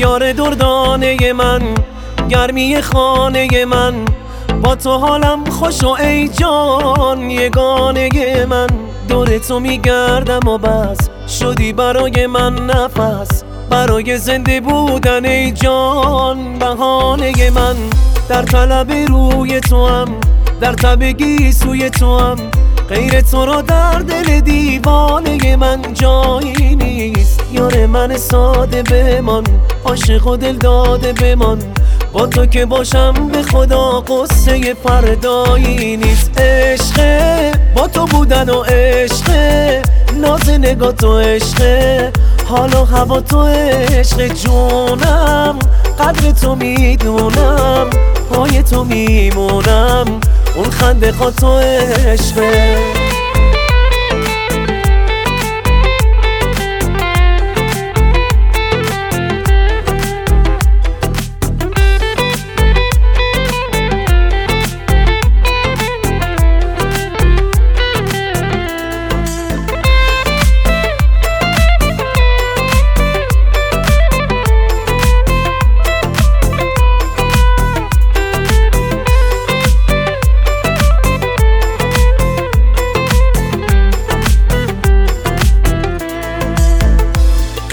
یار دردانه من گرمی خانه من. با تو حالم خوش و ای جان یگانه من. دور تو میگردم و بس شدی برای من نفس. برای زنده بودن ای جان بهانه من. در طلب روی تو هم در تبگی سوی تو هم غیر تو رو در دل دیوانه من جایی نیست. یار من ساده بمان عاشق و دل داده بمان. با تو که باشم به خدا قصه فردایی نیست. عشقه با تو بودن و عشقه ناز نگاه تو عشقه حال و هوا تو عشق جونم قدر تو می‌دونم پای تو میمونم. اون خنده تو عشقه.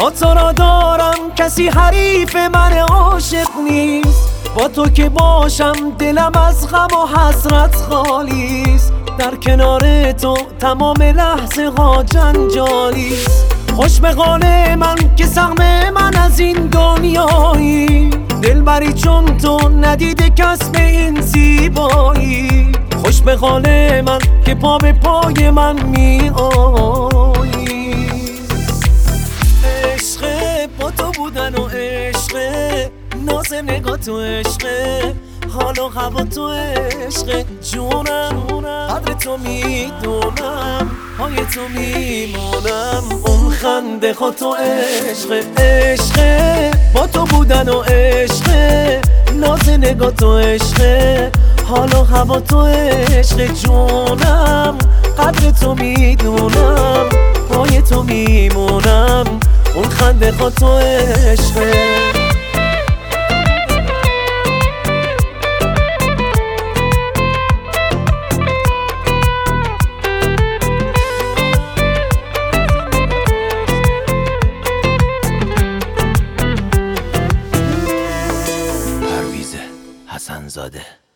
تو را دارم کسی حریف من عاشق نیست. با تو که باشم دلم از غم و حسرت خالیست در کنار تو تمام لحظه ها جنجالیست خوش به من که سهم من از این دنیایی. دلبری چون تو ندیده کس به این زیبایی. خوش به من که پا به پای من می بودن عشقه ناز نگاه تو عشقه حال و هوا تو عشقه. جونم قدر تو می‌دونم پای تو میمونم. اون خنده خود تو عشقه عشقه. با تو بودن و عشقه ناز نگاه تو عشقه حال و هوا تو عشق جونم قدر تو می‌دونم. خود تو عشقه. حسنزاده.